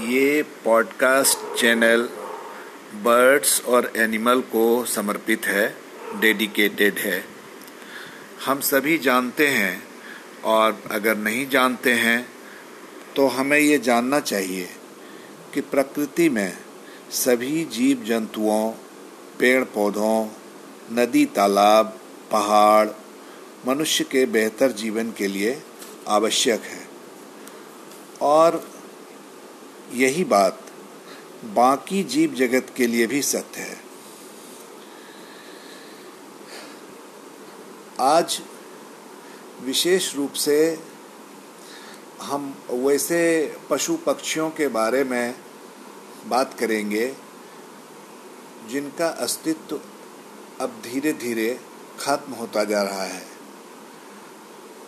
ये podcast channel birds और animal को समर्पित है डेडिकेटेड है। हम सभी जानते हैं और अगर नहीं जानते हैं तो हमें ये जानना चाहिए कि प्रकृति में सभी जीव जंतुओं पेड़ पौधों नदी, तालाब, पहाड़, मनुष्य के बेहतर जीवन के लिए आवश्यक है। और यही बात बाकी जीव जगत के लिए भी सत्य है। आज विशेष रूप से हम वैसे पशु पक्षियों के बारे में बात करेंगे, जिनका अस्तित्व अब धीरे धीरे खत्म होता जा रहा है।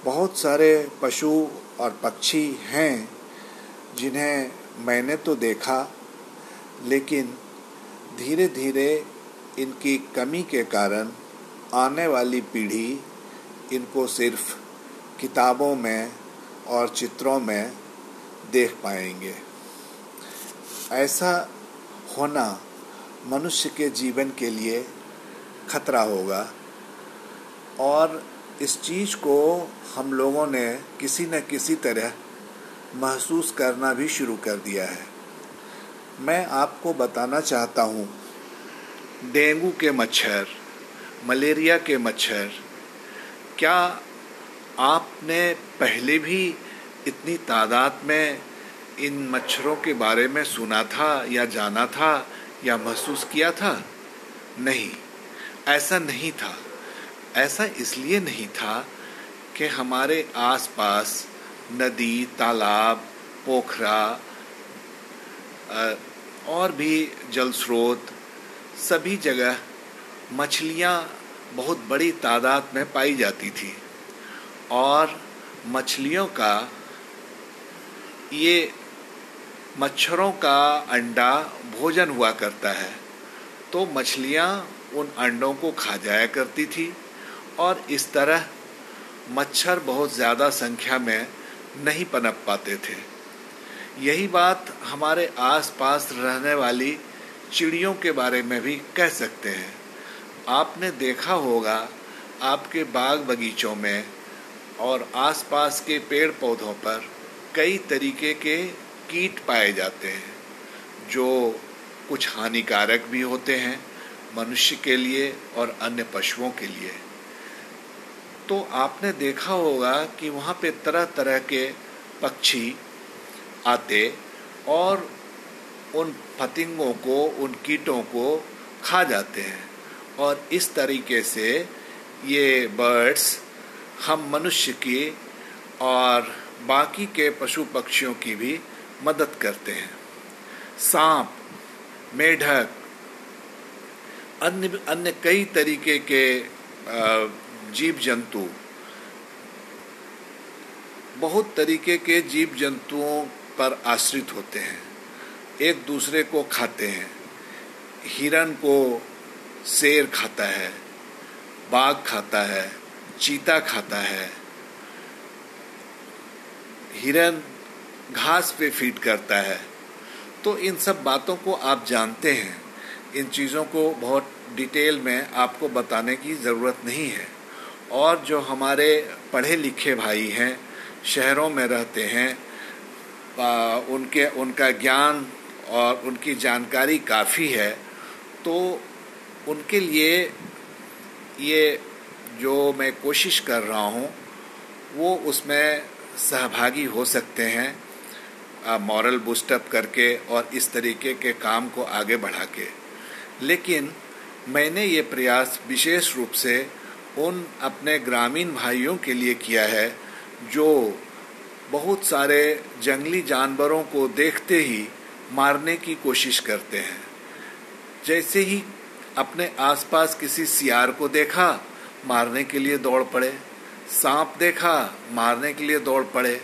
बहुत सारे पशु और पक्षी हैं जिन्हें मैंने तो देखा, लेकिन धीरे धीरे इनकी कमी के कारण आने वाली पीढ़ी इनको सिर्फ़ किताबों में और चित्रों में देख पाएँगे। ऐसा होना मनुष्य के जीवन के लिए खतरा होगा और इस चीज़ को हम लोगों ने किसी न किसी तरह महसूस करना भी शुरू कर दिया है। मैं आपको बताना चाहता हूँ। डेंगू के मच्छर, मलेरिया के मच्छर, क्या आपने पहले भी इतनी तादाद में इन मच्छरों के बारे में सुना था या जाना था या महसूस किया था? नहीं, ऐसा नहीं था। ऐसा इसलिए नहीं था कि हमारे आसपास नदी, तालाब, पोखरा और भी जल स्रोत सभी जगह मछलियाँ बहुत बड़ी तादाद में पाई जाती थी। और मछलियों का, ये मच्छरों का अंडा भोजन हुआ करता है। तो मछलियाँ उन अंडों को खा जाया करती थी और इस तरह मच्छर बहुत ज़्यादा संख्या में नहीं पनप पाते थे। यही बात हमारे आसपास रहने वाली चिड़ियों के बारे में भी कह सकते हैं। आपने देखा होगा आपके बाग बगीचों में और आसपास के पेड़ पौधों पर कई तरीके के कीट पाए जाते हैं, जो कुछ हानिकारक भी होते हैं मनुष्य के लिए और अन्य पशुओं के लिए। तो आपने देखा होगा कि वहाँ पे तरह तरह के पक्षी आते और उन पतिंगों को, उन कीटों को खा जाते हैं। और इस तरीके से ये बर्ड्स हम मनुष्य की और बाकी के पशु पक्षियों की भी मदद करते हैं। सांप, मेढक, अन्य अन्य कई तरीके के जीव जंतु बहुत तरीके के जीव जंतुओं पर आश्रित होते हैं। एक दूसरे को खाते हैं। हिरण को शेर खाता है, बाघ खाता है, चीता खाता है। हिरन घास पे फ़ीड करता है। तो इन सब बातों को आप जानते हैं। इन चीज़ों को बहुत डिटेल में आपको बताने की ज़रूरत नहीं है। और जो हमारे पढ़े लिखे भाई हैं शहरों में रहते हैं आ, उनके उनका ज्ञान और उनकी जानकारी काफ़ी है तो उनके लिए ये जो मैं कोशिश कर रहा हूँ वो उसमें सहभागी हो सकते हैं मॉरल बूस्टअप करके और इस तरीके के काम को आगे बढ़ा के। लेकिन मैंने ये प्रयास विशेष रूप से उन अपने ग्रामीण भाइयों के लिए किया है, जो बहुत सारे जंगली जानवरों को देखते ही मारने की कोशिश करते हैं। जैसे ही अपने आसपास किसी सियार को देखा, मारने के लिए दौड़ पड़े। सांप देखा, मारने के लिए दौड़ पड़े।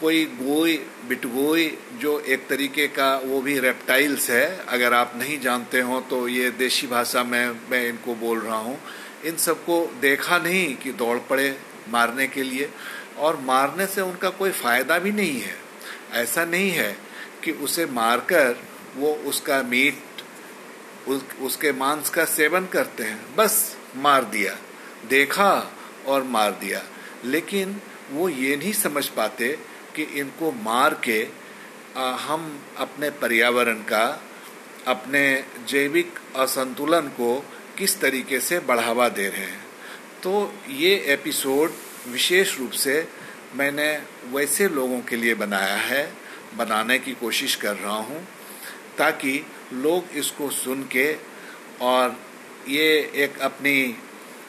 कोई गोई, बिटगोई, जो एक तरीके का वो भी रेप्टाइल्स है, अगर आप नहीं जानते हो तो ये देशी भाषा में मैं इनको बोल रहा हूँ। इन सबको देखा नहीं कि दौड़ पड़े मारने के लिए और मारने से उनका कोई फ़ायदा भी नहीं है। ऐसा नहीं है कि उसे मारकर वो उसका मीट उस, उसके मांस का सेवन करते हैं। बस मार दिया देखा और मार दिया। लेकिन वो ये नहीं समझ पाते कि इनको मार के आ, हम अपने पर्यावरण का अपने जैविक असंतुलन को किस तरीके से बढ़ावा दे रहे हैं। तो ये एपिसोड विशेष रूप से मैंने वैसे लोगों के लिए बनाया है, बनाने की कोशिश कर रहा हूँ, ताकि लोग इसको सुन के और ये एक अपनी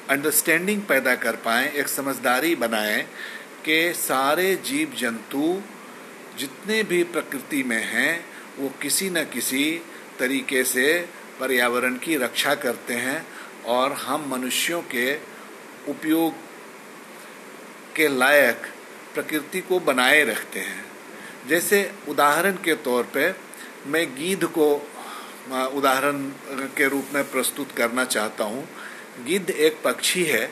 अंडरस्टैंडिंग पैदा कर पाएँ, एक समझदारी बनाएँ कि सारे जीव जंतु जितने भी प्रकृति में हैं, वो किसी न किसी तरीके से पर्यावरण की रक्षा करते हैं और हम मनुष्यों के उपयोग के लायक प्रकृति को बनाए रखते हैं। जैसे उदाहरण के तौर पे मैं गीध को उदाहरण के रूप में प्रस्तुत करना चाहता हूँ। गिद्ध एक पक्षी है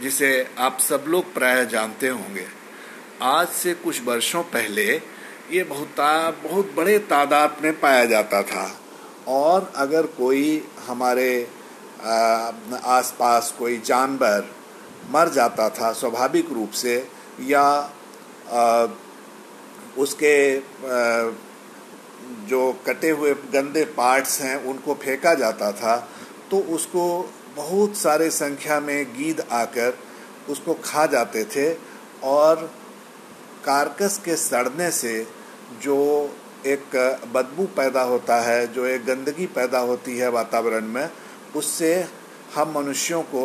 जिसे आप सब लोग प्राय जानते होंगे। आज से कुछ वर्षों पहले ये बहुत बहुत बड़े तादाद में पाया जाता था। और अगर कोई हमारे आसपास कोई जानवर मर जाता था स्वाभाविक रूप से या आ, उसके आ, जो कटे हुए गंदे पार्ट्स हैं उनको फेंका जाता था तो उसको बहुत सारे संख्या में गीद आकर उसको खा जाते थे और कारकस के सड़ने से जो एक बदबू पैदा होता है, जो एक गंदगी पैदा होती है वातावरण में, उससे हम मनुष्यों को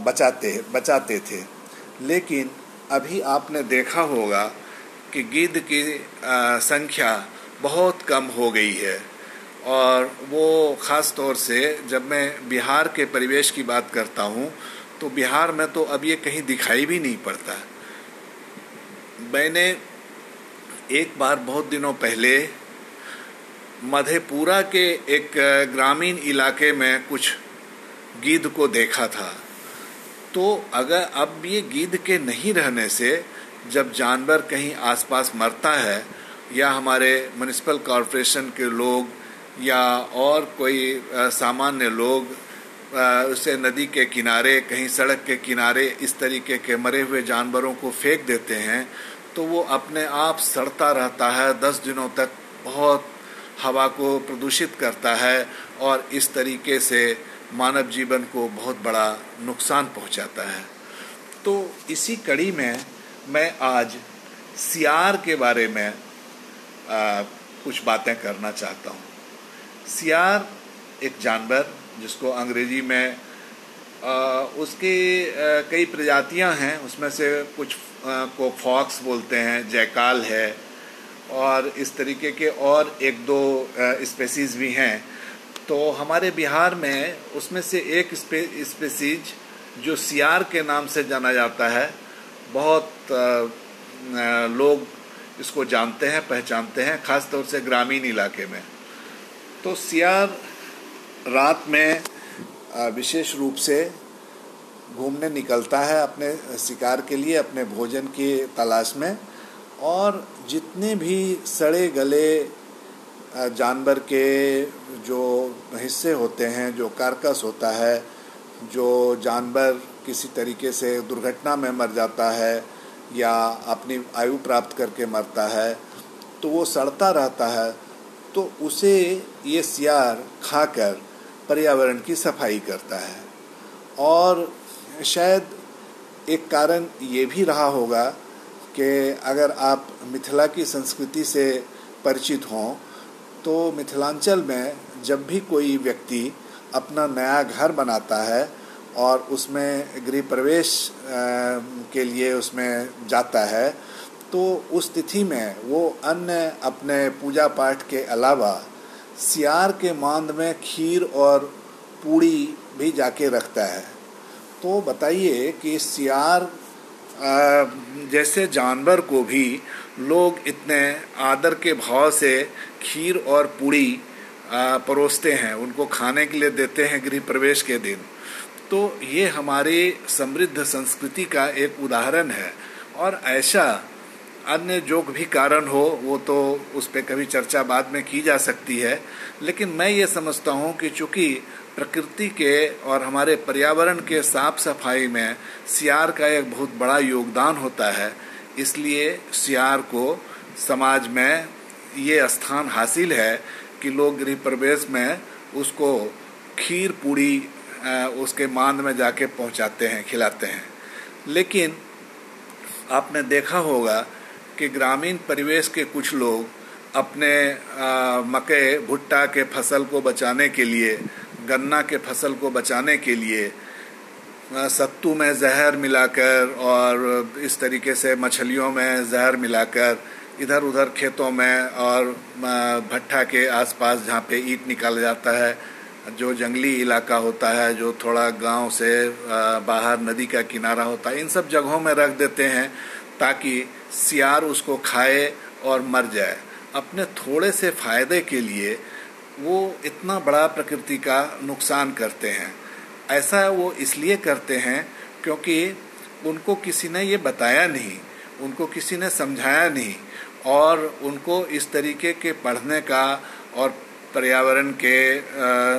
बचाते बचाते थे। लेकिन अभी आपने देखा होगा कि गिद्ध की संख्या बहुत कम हो गई है। और वो ख़ास तौर से जब मैं बिहार के परिवेश की बात करता हूँ तो बिहार में तो अब ये कहीं दिखाई भी नहीं पड़ता। मैंने एक बार बहुत दिनों पहले मधेपुरा के एक ग्रामीण इलाके में कुछ गिद्ध को देखा था। तो अगर अब ये गिद्ध के नहीं रहने से जब जानवर कहीं आसपास मरता है या हमारे म्यूनिसिपल कॉरपोरेशन के लोग या और कोई सामान्य लोग उसे नदी के किनारे, कहीं सड़क के किनारे इस तरीके के मरे हुए जानवरों को फेंक देते हैं तो वो अपने आप सड़ता रहता है। दस दिनों तक बहुत हवा को प्रदूषित करता है और इस तरीके से मानव जीवन को बहुत बड़ा नुकसान पहुंचाता है। तो इसी कड़ी में मैं आज सियार के बारे में आ, कुछ बातें करना चाहता हूँ। सियार एक जानवर जिसको अंग्रेज़ी में आ, उसकी आ, कई प्रजातियाँ हैं। उसमें से कुछ को फॉक्स बोलते हैं जैकाल है। और इस तरीके के और एक दो स्पेसीज भी हैं। तो हमारे बिहार में उसमें से एक स्पे, स्पेसीज जो सियार के नाम से जाना जाता है बहुत लोग इसको जानते हैं पहचानते हैं खास तौर से ग्रामीण इलाके में। तो सियार रात में विशेष रूप से घूमने निकलता है अपने शिकार के लिए, अपने भोजन की तलाश में। और जितने भी सड़े गले जानवर के जो हिस्से होते हैं, जो कारकस होता है, जो जानवर किसी तरीके से दुर्घटना में मर जाता है या अपनी आयु प्राप्त करके मरता है तो वो सड़ता रहता है तो उसे ये सियार खाकर पर्यावरण की सफ़ाई करता है। और शायद एक कारण ये भी रहा होगा कि अगर आप मिथिला की संस्कृति से परिचित हों तो मिथिलांचल में जब भी कोई व्यक्ति अपना नया घर बनाता है और उसमें गृह प्रवेश के लिए उसमें जाता है तो उस तिथि में वो अन्य अपने पूजा पाठ के अलावा सियार के मांद में खीर और पूड़ी भी जाके रखता है। तो बताइए कि सियार जैसे जानवर को भी लोग इतने आदर के भाव से खीर और पूड़ी परोसते हैं, उनको खाने के लिए देते हैं गृह प्रवेश के दिन। तो ये हमारी समृद्ध संस्कृति का एक उदाहरण है। और ऐसा अन्य जो भी कारण हो, वो तो उस पर कभी चर्चा बाद में की जा सकती है। लेकिन मैं ये समझता हूँ कि चूँकि प्रकृति के और हमारे पर्यावरण के साफ़ सफ़ाई में सियार का एक बहुत बड़ा योगदान होता है। इसलिए सियार को समाज में ये स्थान हासिल है कि लोग गृह प्रवेश में उसको खीर पूड़ी उसके मांद में जाके पहुंचाते हैं, खिलाते हैं। लेकिन आपने देखा होगा कि ग्रामीण परिवेश के कुछ लोग अपने मकई भुट्टा के फ़सल को बचाने के लिए गन्ना के फ़सल को बचाने के लिए सत्तू में जहर मिलाकर और इस तरीके से मछलियों में जहर मिलाकर इधर उधर खेतों में और भट्टा के आसपास जहाँ पे ईट निकाला जाता है, जो जंगली इलाका होता है, जो थोड़ा गाँव से बाहर नदी का किनारा होता है, इन सब जगहों में रख देते हैं ताकि सियार उसको खाए और मर जाए। अपने थोड़े से फ़ायदे के लिए वो इतना बड़ा प्रकृति का नुकसान करते हैं। ऐसा वो इसलिए करते हैं क्योंकि उनको किसी ने ये बताया नहीं, उनको किसी ने समझाया नहीं और उनको इस तरीके के पढ़ने का और पर्यावरण के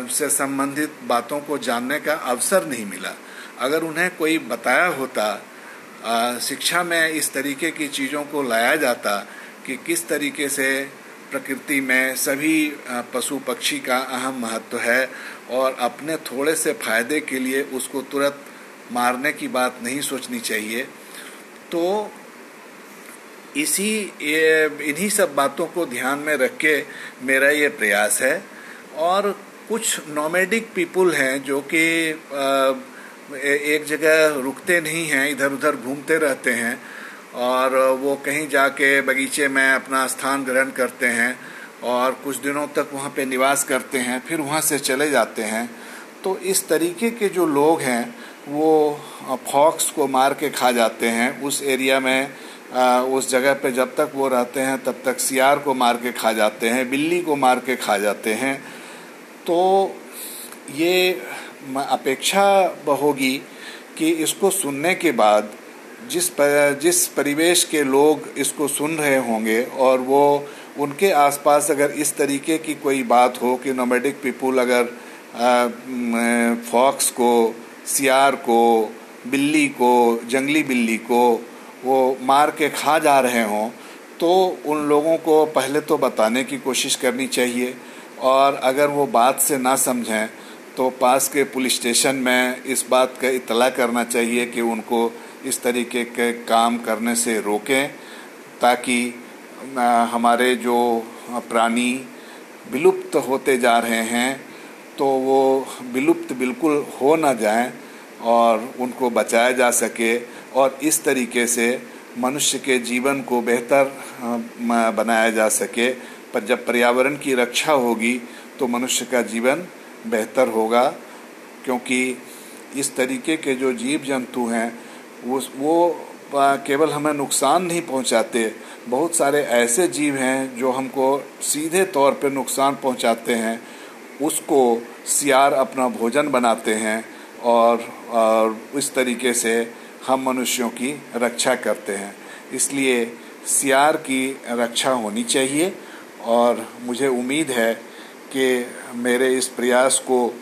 से संबंधित बातों को जानने का अवसर नहीं मिला। अगर उन्हें कोई बताया होता शिक्षा में इस तरीके की चीज़ों को लाया जाता कि किस तरीके से प्रकृति में सभी पशु पक्षी का अहम महत्व है और अपने थोड़े से फ़ायदे के लिए उसको तुरंत मारने की बात नहीं सोचनी चाहिए। तो इसी इन्हीं सब बातों को ध्यान में रख के मेरा ये प्रयास है। और कुछ नोमेडिक पीपुल हैं जो कि एक जगह रुकते नहीं हैं इधर उधर घूमते रहते हैं। और वो कहीं जाके बगीचे में अपना स्थान ग्रहण करते हैं और कुछ दिनों तक वहाँ पे निवास करते हैं, फिर वहाँ से चले जाते हैं। तो इस तरीके के जो लोग हैं, वो फॉक्स को मार के खा जाते हैं। उस एरिया में उस जगह पे जब तक वो रहते हैं, तब तक सियार को मार के खा जाते हैं, बिल्ली को मार के खा जाते हैं। तो ये अपेक्षा होगी कि इसको सुनने के बाद जिस पर, जिस परिवेश के लोग इसको सुन रहे होंगे और वो उनके आसपास अगर इस तरीके की कोई बात हो कि नोमेडिक पीपुल अगर फॉक्स को सियार को बिल्ली को जंगली बिल्ली को वो मार के खा जा रहे हों तो उन लोगों को पहले तो बताने की कोशिश करनी चाहिए। और अगर वो बात से ना समझें तो पास के पुलिस स्टेशन में इस बात का इतला करना चाहिए कि उनको इस तरीके के काम करने से रोकें, ताकि हमारे जो प्राणी विलुप्त होते जा रहे हैं तो वो विलुप्त बिल्कुल हो ना जाएँ और उनको बचाया जा सके और इस तरीके से मनुष्य के जीवन को बेहतर बनाया जा सके। पर जब पर्यावरण की रक्षा होगी तो मनुष्य का जीवन बेहतर होगा, क्योंकि इस तरीके के जो जीव जंतु हैं वो वो केवल हमें नुकसान नहीं पहुंचाते। बहुत सारे ऐसे जीव हैं जो हमको सीधे तौर पे नुकसान पहुंचाते हैं। उसको सियार अपना भोजन बनाते हैं और, और इस तरीके से हम मनुष्यों की रक्षा करते हैं। इसलिए सियार की रक्षा होनी चाहिए और मुझे उम्मीद है कि मेरे इस प्रयास को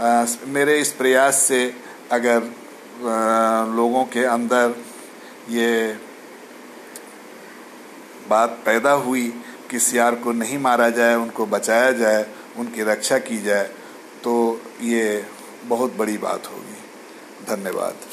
आ, मेरे इस प्रयास से अगर लोगों के अंदर ये बात पैदा हुई कि सियार को नहीं मारा जाए, उनको बचाया जाए, उनकी रक्षा की जाए तो ये बहुत बड़ी बात होगी। धन्यवाद।